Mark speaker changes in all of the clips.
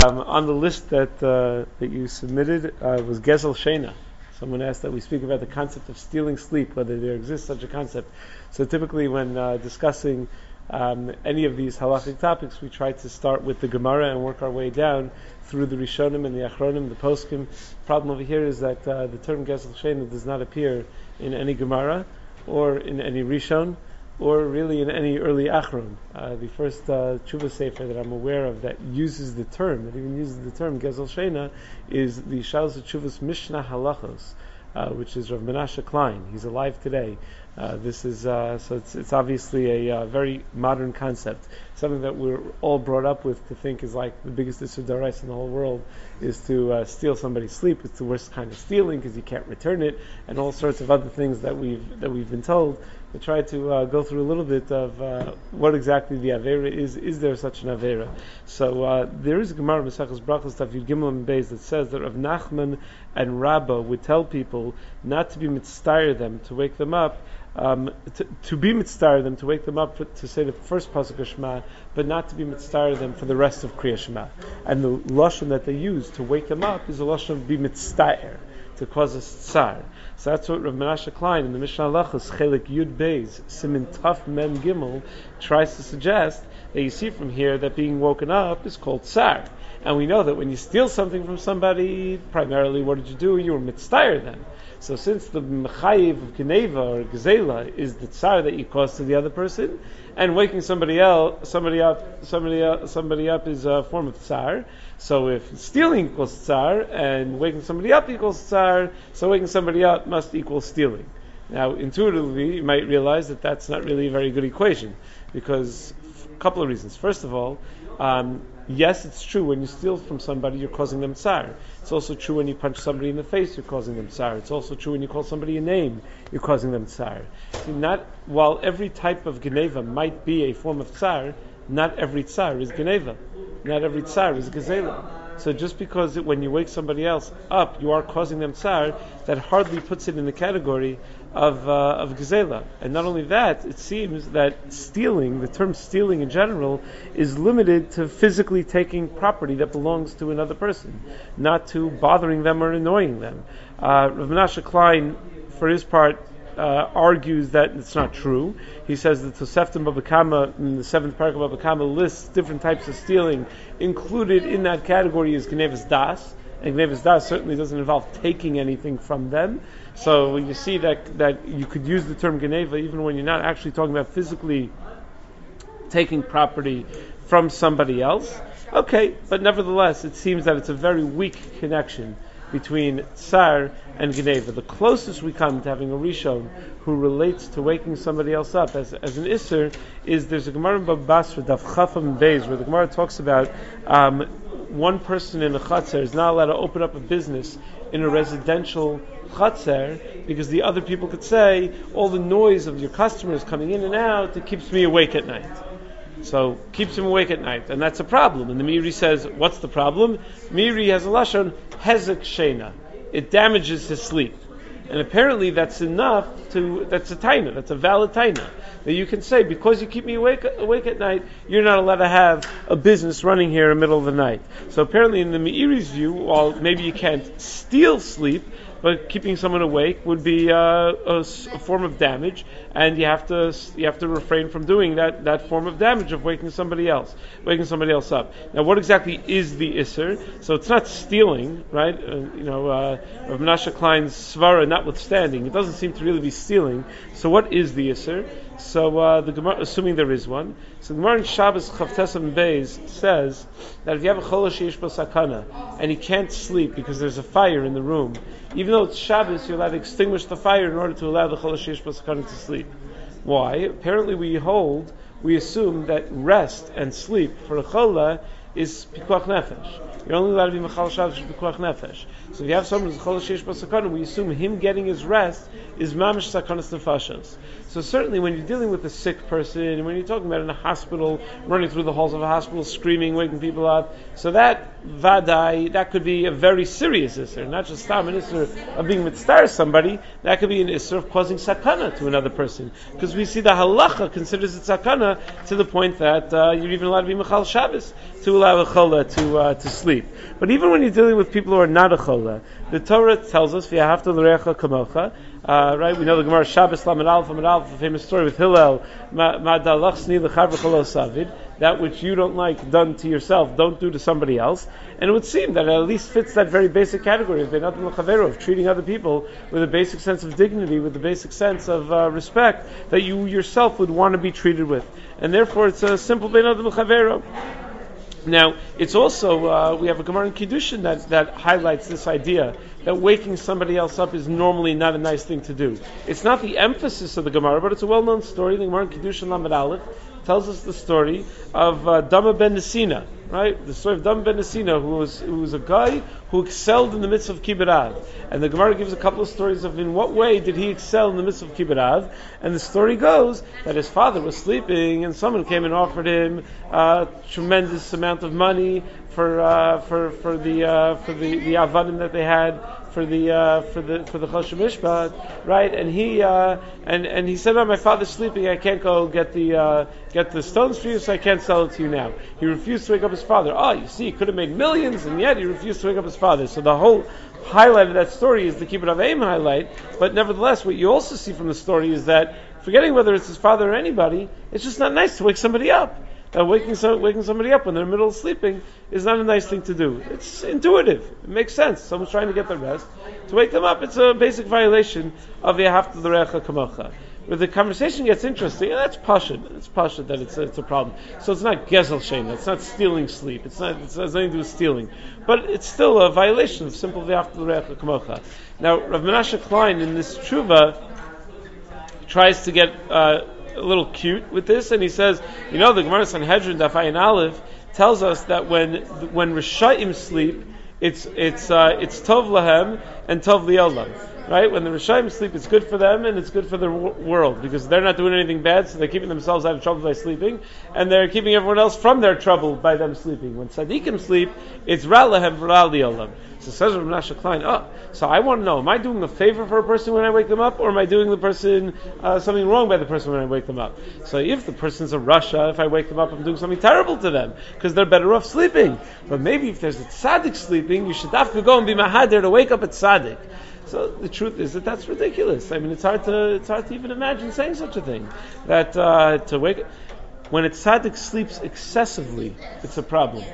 Speaker 1: Um, on the list that uh, that you submitted uh, was Gezel Sheina. Someone asked that we speak about the concept of stealing sleep, whether there exists such a concept. So typically, when uh, discussing um, any of these halachic topics, we try to start with the Gemara and work our way down through the Rishonim and the Achronim, the Poskim. The Problem over here is that uh, the term Gezel Sheina does not appear in any Gemara or in any Rishon or really in any early Achron. Uh, the first uh, tshuva sefer that I'm aware of that uses the term, that even uses the term Gezel Sheina, is the Shalos Tshuvas Mishnah Halachos, uh, which is Rav Menashe Klein. He's alive today. Uh, this is uh, so it's, it's obviously a uh, very modern concept, something that we're all brought up with to think is like the biggest issue in the whole world is to uh, steal somebody's sleep. It's the worst kind of stealing because you can't return it, and all sorts of other things that we've that we've been told. We try to uh, go through a little bit of uh, what exactly the avera is. Is there such an avera? So uh, there is a Gemara Maseches Brachos Tafid Gimel Beis that says that Rav Nachman and Rabbah would tell people not to be mitzvah them to wake them up. Um, to, to, be mitzvah them, to wake them up to say the first pasuk of Shema, but not to be mitzvah them for the rest of Kriya Shema. And the lashon that they use to wake them up is a lashon of be mitzvah to cause a tsar. So that's what Rav Menashe Klein in the Mishnah Halachos Chelik Yud Beis Simin Tuf Mem Gimel tries to suggest that you see from here that being woken up is called tsar. And we know that when you steal something from somebody, primarily what did you do? You were mitzvah them. So since the mechayiv of Geneva or Gezela is the tsar that you cause to the other person, and waking somebody else, somebody up, somebody up, somebody up is a form of tsar. So if stealing equals tsar and waking somebody up equals tsar, so waking somebody up must equal stealing. Now, intuitively, you might realize that that's not really a very good equation because a couple of reasons. First of all, um, yes, it's true when you steal from somebody, you're causing them tsar. It's also true when you punch somebody in the face, you're causing them tsar. It's also true when you call somebody a name, you're causing them tsar. See, not while every type of geneva might be a form of tsar, not every tsar is geneva. Not every tsar is gazela. So just because it, when you wake somebody else up, you are causing them tsar, that hardly puts it in the category of uh, of gazela. And not only that, it seems that stealing, the term stealing in general, is limited to physically taking property that belongs to another person, not to bothering them or annoying them. Uh, Rav Menashe Klein, for his part, uh, argues that it's not true. He says that Toseftim Babakama, in the seventh paragraph of Babakama, lists different types of stealing. Included in that category is Gnevas Das, and Gnevas Das certainly doesn't involve taking anything from them. So you see that, that you could use the term Geneva even when you're not actually talking about physically taking property from somebody else. Okay, but nevertheless, it seems that it's a very weak connection between Tsar and Geneva. The closest we come to having a Rishon who relates to waking somebody else up as, as an Isser is there's a Gemara in Basra, Daf Chafam Beis, where the Gemara talks about um, one person in a Chatzar is not allowed to open up a business in a residential Chatzar because the other people could say all the noise of your customers coming in and out, it keeps me awake at night. So keeps him awake at night, and that's a problem. And the Meiri says, what's the problem? Meiri has a lashon hezek shena. It damages his sleep, and apparently that's enough to that's a taina. That's a valid taina that you can say because you keep me awake awake at night, you're not allowed to have a business running here in the middle of the night. So apparently, in the Meiri's view, while maybe you can't steal sleep, but keeping someone awake would be uh, a, a, form of damage, and you have to you have to refrain from doing that, that form of damage of waking somebody else, waking somebody else up. Now, what exactly is the isser? So it's not stealing, right? Uh, you know, uh, Rav Menashe Klein's svara notwithstanding, it doesn't seem to really be stealing. So what is the isser? So uh, the Gemara, assuming there is one, so the Gemara in Shabbos Chavtesam Beis says that if you have a cholash sakana and he can't sleep because there's a fire in the room, even though it's Shabbos, you're allowed to extinguish the fire in order to allow the cholash sakana to sleep. Why? Apparently, we hold, we assume that rest and sleep for a chola is pikuach nefesh. You're only allowed to be mechal shabbos pikuach nefesh. So if you have someone who's chol sheish basakana, we assume him getting his rest is mamish sakanas nefashos. So certainly when you're dealing with a sick person, and when you're talking about in a hospital, running through the halls of a hospital, screaming, waking people up, so that vadai, that could be a very serious isser, not just stam an isser of being mitzvah somebody, that could be an isser of causing sakana to another person. Because we see the halacha considers it sakana to the point that uh, you're even allowed to be mechal Shabbos. to allow a chola to uh, to sleep. But even when you're dealing with people who are not a chola, the Torah tells us v'yahavta l'recha kamocha. Uh, right, we know the Gemara Shabbos Lamed Aleph Lamed Aleph, the famous story with Hillel, Ma'dalachsni l'chavr savid, that which you don't like done to yourself, don't do to somebody else. And it would seem that it at least fits that very basic category of Benatim l'chavero, of treating other people with a basic sense of dignity, with a basic sense of uh, respect that you yourself would want to be treated with. And therefore it's a simple Benatim l'chavero. Now, it's also, uh, we have a Gemara in Kiddushin that, that highlights this idea that waking somebody else up is normally not a nice thing to do. It's not the emphasis of the Gemara, but it's a well known story. The Gemara in Kiddushin Lamed Aleph tells us the story of uh, Dama ben Nesina, right? The story of Dama ben Nesina, who was, who was a guy who excelled in the midst of Kibbud. And the Gemara gives a couple of stories of in what way did he excel in the midst of Kibbud. And the story goes that his father was sleeping and someone came and offered him a tremendous amount of money for, uh, for, for the, uh, for the, the avadim that they had for the uh, for the for the Choshen Mishpat, right? And he uh, and and he said, "Oh, my father's sleeping. I can't go get the uh, get the stones for you, so I can't sell it to you now." He refused to wake up his father. Oh, you see, he could have made millions, and yet he refused to wake up his father. So the whole highlight of that story is the Kibbud of Aim highlight. But nevertheless, what you also see from the story is that, forgetting whether it's his father or anybody, it's just not nice to wake somebody up. Uh, waking, so, waking somebody up when they're in the middle of sleeping is not a nice thing to do. It's intuitive. It makes sense. Someone's trying to get their rest. To wake them up, it's a basic violation of the Recha Kamocha. But the conversation gets interesting, and that's pashut. It's pashut that it's a, it's a problem. So it's not gezel sheina. It's not stealing sleep. It's not. It has nothing to do with stealing. But it's still a violation of simple Yahafta the Kamocha. Now, Rav Menashe Klein in this tshuva tries to get. Uh, a little cute with this, and he says, you know, the Gemara Sanhedrin Dafayin Aleph tells us that when when Rishayim sleep, it's it's uh, it's Tov Lahem and Tov Li'olam. Right? When the Rishayim sleep, it's good for them and it's good for the world because they're not doing anything bad, so they're keeping themselves out of trouble by sleeping, and they're keeping everyone else from their trouble by them sleeping. When Tzaddikim sleep, it's Ra Lahem Ra So says Rav Menashe Klein, oh, so I want to know, am I doing a favor for a person when I wake them up, or am I doing the person uh, something wrong by the person when I wake them up? So if the person's a rasha, if I wake them up, I'm doing something terrible to them, because they're better off sleeping. But maybe if there's a tzaddik sleeping, you should have to go and be mahadir to wake up a tzaddik. So the truth is that that's ridiculous. I mean, it's hard to it's hard to even imagine saying such a thing. That uh, to wake when a tzaddik sleeps excessively, it's a problem.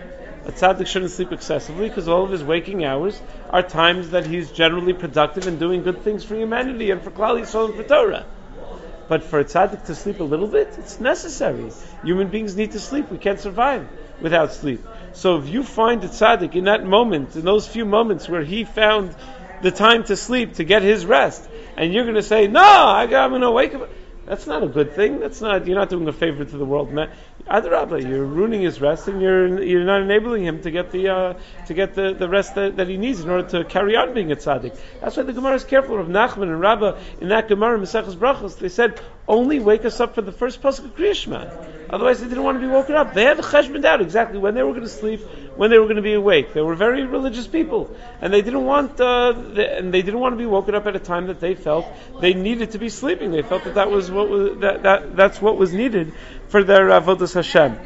Speaker 1: A tzaddik shouldn't sleep excessively because all of his waking hours are times that he's generally productive and doing good things for humanity and for Klal Yisrael and for Torah. But for a tzaddik to sleep a little bit, it's necessary. Human beings need to sleep. We can't survive without sleep. So if you find a tzaddik in that moment, in those few moments where he found the time to sleep to get his rest, and you're going to say, "No, I, am going to wake up." That's not a good thing. That's not. You're not doing a favor to the world. Adarabba, you're ruining his rest, and you're you're not enabling him to get the uh, to get the, the rest that, that he needs in order to carry on being a tzaddik. That's why the Gemara is careful of Nachman and Rabbah in that Gemara Maseches Brachos. They said only wake us up for the first pasuk of Kriyashma. Otherwise, they didn't want to be woken up. They had cheshbon out exactly when they were going to sleep, when they were going to be awake. They were very religious people, and they didn't want uh, the, and they didn't want to be woken up at a time that they felt they needed to be sleeping. They felt that that was what was that, that that's what was needed for their avodas Hashem.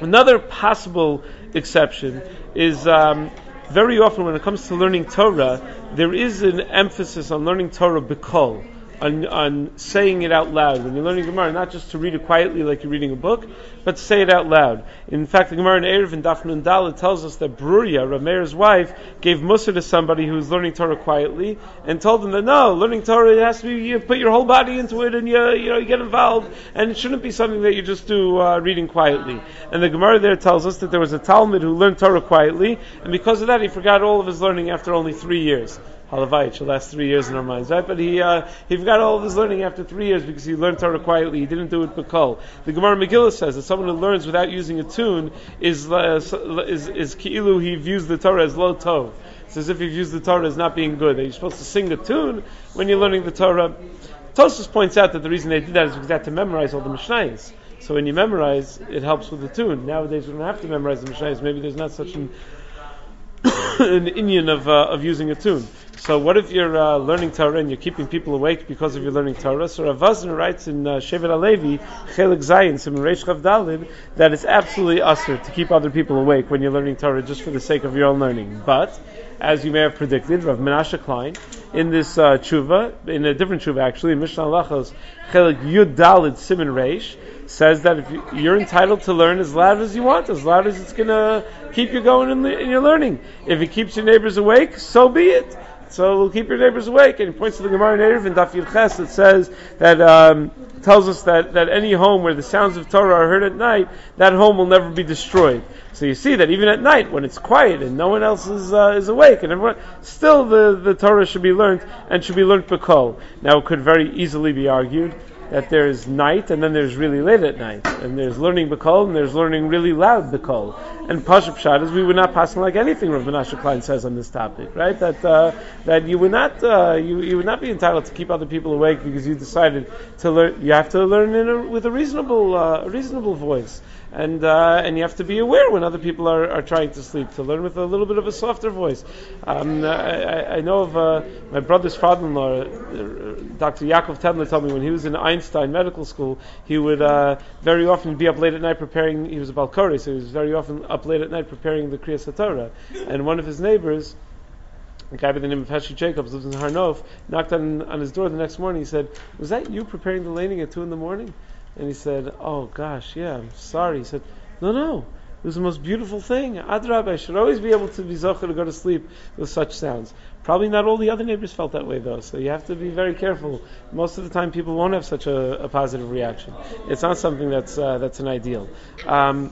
Speaker 1: Another possible exception is um, very often when it comes to learning Torah, there is an emphasis on learning Torah b'kol on, on saying it out loud. When you're learning Gemara, not just to read it quietly like you're reading a book, but to say it out loud. In fact, the Gemara in Eruvin Daf Nun Dalet tells us that Bruria, Rameir's wife, gave Musa to somebody who was learning Torah quietly and told him that no, learning Torah it has to be you put your whole body into it and you you know you get involved and it shouldn't be something that you just do uh, reading quietly. And the Gemara there tells us that there was a Talmud who learned Torah quietly and because of that he forgot all of his learning after only three years. Halavai, should last three years in our minds, right? But he uh, he forgot all of his learning after three years because he learned Torah quietly. He didn't do it b'kol. The Gemara Megillah says that someone who learns without using a tune is uh, is is ki'ilu he views the Torah as low tov. It's as if he views the Torah as not being good. That you're supposed to sing a tune when you're learning the Torah. Tosfos points out that the reason they did that is because they had to memorize all the Mishnayos. So when you memorize, it helps with the tune. Nowadays we don't have to memorize the Mishnayos. Maybe there's not such an an Indian of, uh, of using a tune. So what if you're uh, learning Torah and you're keeping people awake because of your learning Torah? So Rav Wosner writes in uh, Shevet HaLevi, Chelik Zayin, Simon Reish Chav that it's absolutely assur to keep other people awake when you're learning Torah just for the sake of your own learning. But, as you may have predicted, Rav Menashe Klein, in this uh, tshuva, in a different tshuva actually, Mishnah Halachos, Chelik Yud Dalid Simon Reish, says that if you, are entitled to learn as loud as you want, as loud as it's going to keep you going in, in your learning. If it keeps your neighbors awake, so be it. So we'll keep your neighbors awake. And he points to the Gemara Eruvin Daf Ches that says that um, tells us that, that any home where the sounds of Torah are heard at night, that home will never be destroyed. So you see that even at night, when it's quiet and no one else is uh, is awake, and everyone still the, the Torah should be learned and should be learned bekol. Now it could very easily be argued that there's night and then there's really late at night, and there's learning bekol and there's learning really loud bekol. And Pashup Shad is we would not pass like anything Rav Menashe Klein says on this topic, right? That uh, that you would not uh, you you would not be entitled to keep other people awake because you decided to learn. You have to learn in a, with a reasonable uh, reasonable voice and uh, and you have to be aware when other people are, are trying to sleep to learn with a little bit of a softer voice. Um, I, I, know of uh, my brother's father-in-law, uh, Dr. Yaakov Tendler, told me when he was in Einstein Medical School, he would uh, very often be up late at night preparing. He was a Balkari, so he was very often up late at night preparing the Kriyas Torah. And one of his neighbors. A guy by the name of Heshi Jacobs lives in Har Nof, knocked on, on his door the next morning. He said, Was that you preparing the laning at 2 in the morning? And he said, Oh gosh, yeah, I'm sorry. He said, No, no, it was the most beautiful thing. Adrab, I should always be able to be zocher to go to sleep with such sounds. Probably not all the other neighbors felt that way though, so you have to be very careful. Most of the time, people won't have such a, a positive reaction. It's not something that's uh, that's an ideal. Um,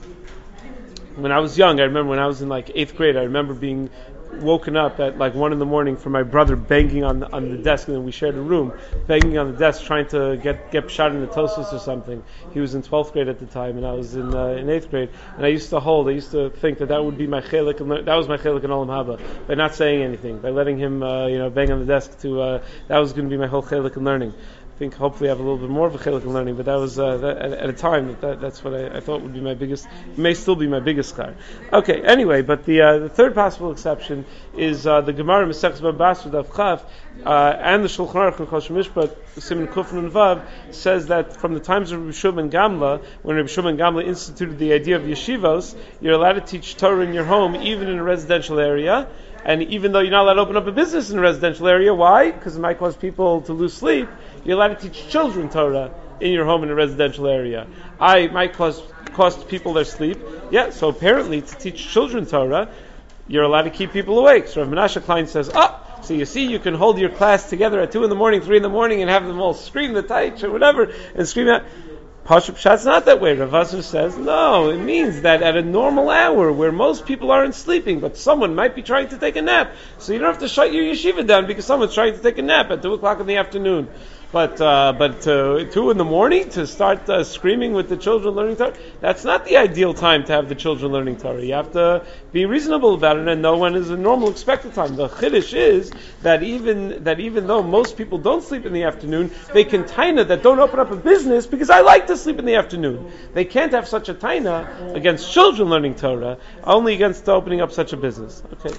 Speaker 1: when I was young, I remember when I was in like eighth grade, I remember being woken up at like one in the morning for my brother banging on the, on the desk, and then we shared a room, banging on the desk, trying to get get shot in the tosis or something. He was in twelfth grade at the time, and I was in uh, in eighth grade. And I used to hold, I used to think that that would be my chelik, and that was my chelik in olam haba by not saying anything, by letting him, uh, you know, bang on the desk to uh, that was going to be my whole chelik in learning think hopefully I have a little bit more of a chelik in learning, but that was uh, that, at, at, a time that, that that's what I, I, thought would be my biggest, may still be my biggest car. Okay, anyway, but the uh, the third possible exception is uh, the Gemara Masechus Babasra Dav Chav uh, and the Shulchan Aruch and Choshen Mishpat Simon Kufn and Vav says that from the times of Rabbi Shimon Gamla, when Rabbi Shimon Gamla instituted the idea of yeshivos, you're allowed to teach Torah in your home, even in a residential area. And even though you're not allowed to open up a business in a residential area, why? Because it might cause people to lose sleep. You're allowed to teach children Torah in your home in a residential area. I might cause cost people their sleep. Yeah, so apparently to teach children Torah, you're allowed to keep people awake. So Rav Menashe Klein says, ah, so you see, you can hold your class together at two in the morning, three in the morning, and have them all scream the taich or whatever, and scream out. Pashup not that way. Rav Wosner says, no, it means that at a normal hour where most people aren't sleeping, but someone might be trying to take a nap, so you don't have to shut your yeshiva down because someone's trying to take a nap at 2 o'clock in the afternoon. But uh, but uh, two in the morning to start uh, screaming with the children learning Torah, that's not the ideal time to have the children learning Torah. You have to be reasonable about it and know when is a normal expected time. The chiddush is that even that even though most people don't sleep in the afternoon, they can taina that don't open up a business because I like to sleep in the afternoon. They can't have such a taina against children learning Torah, only against opening up such a business. Okay.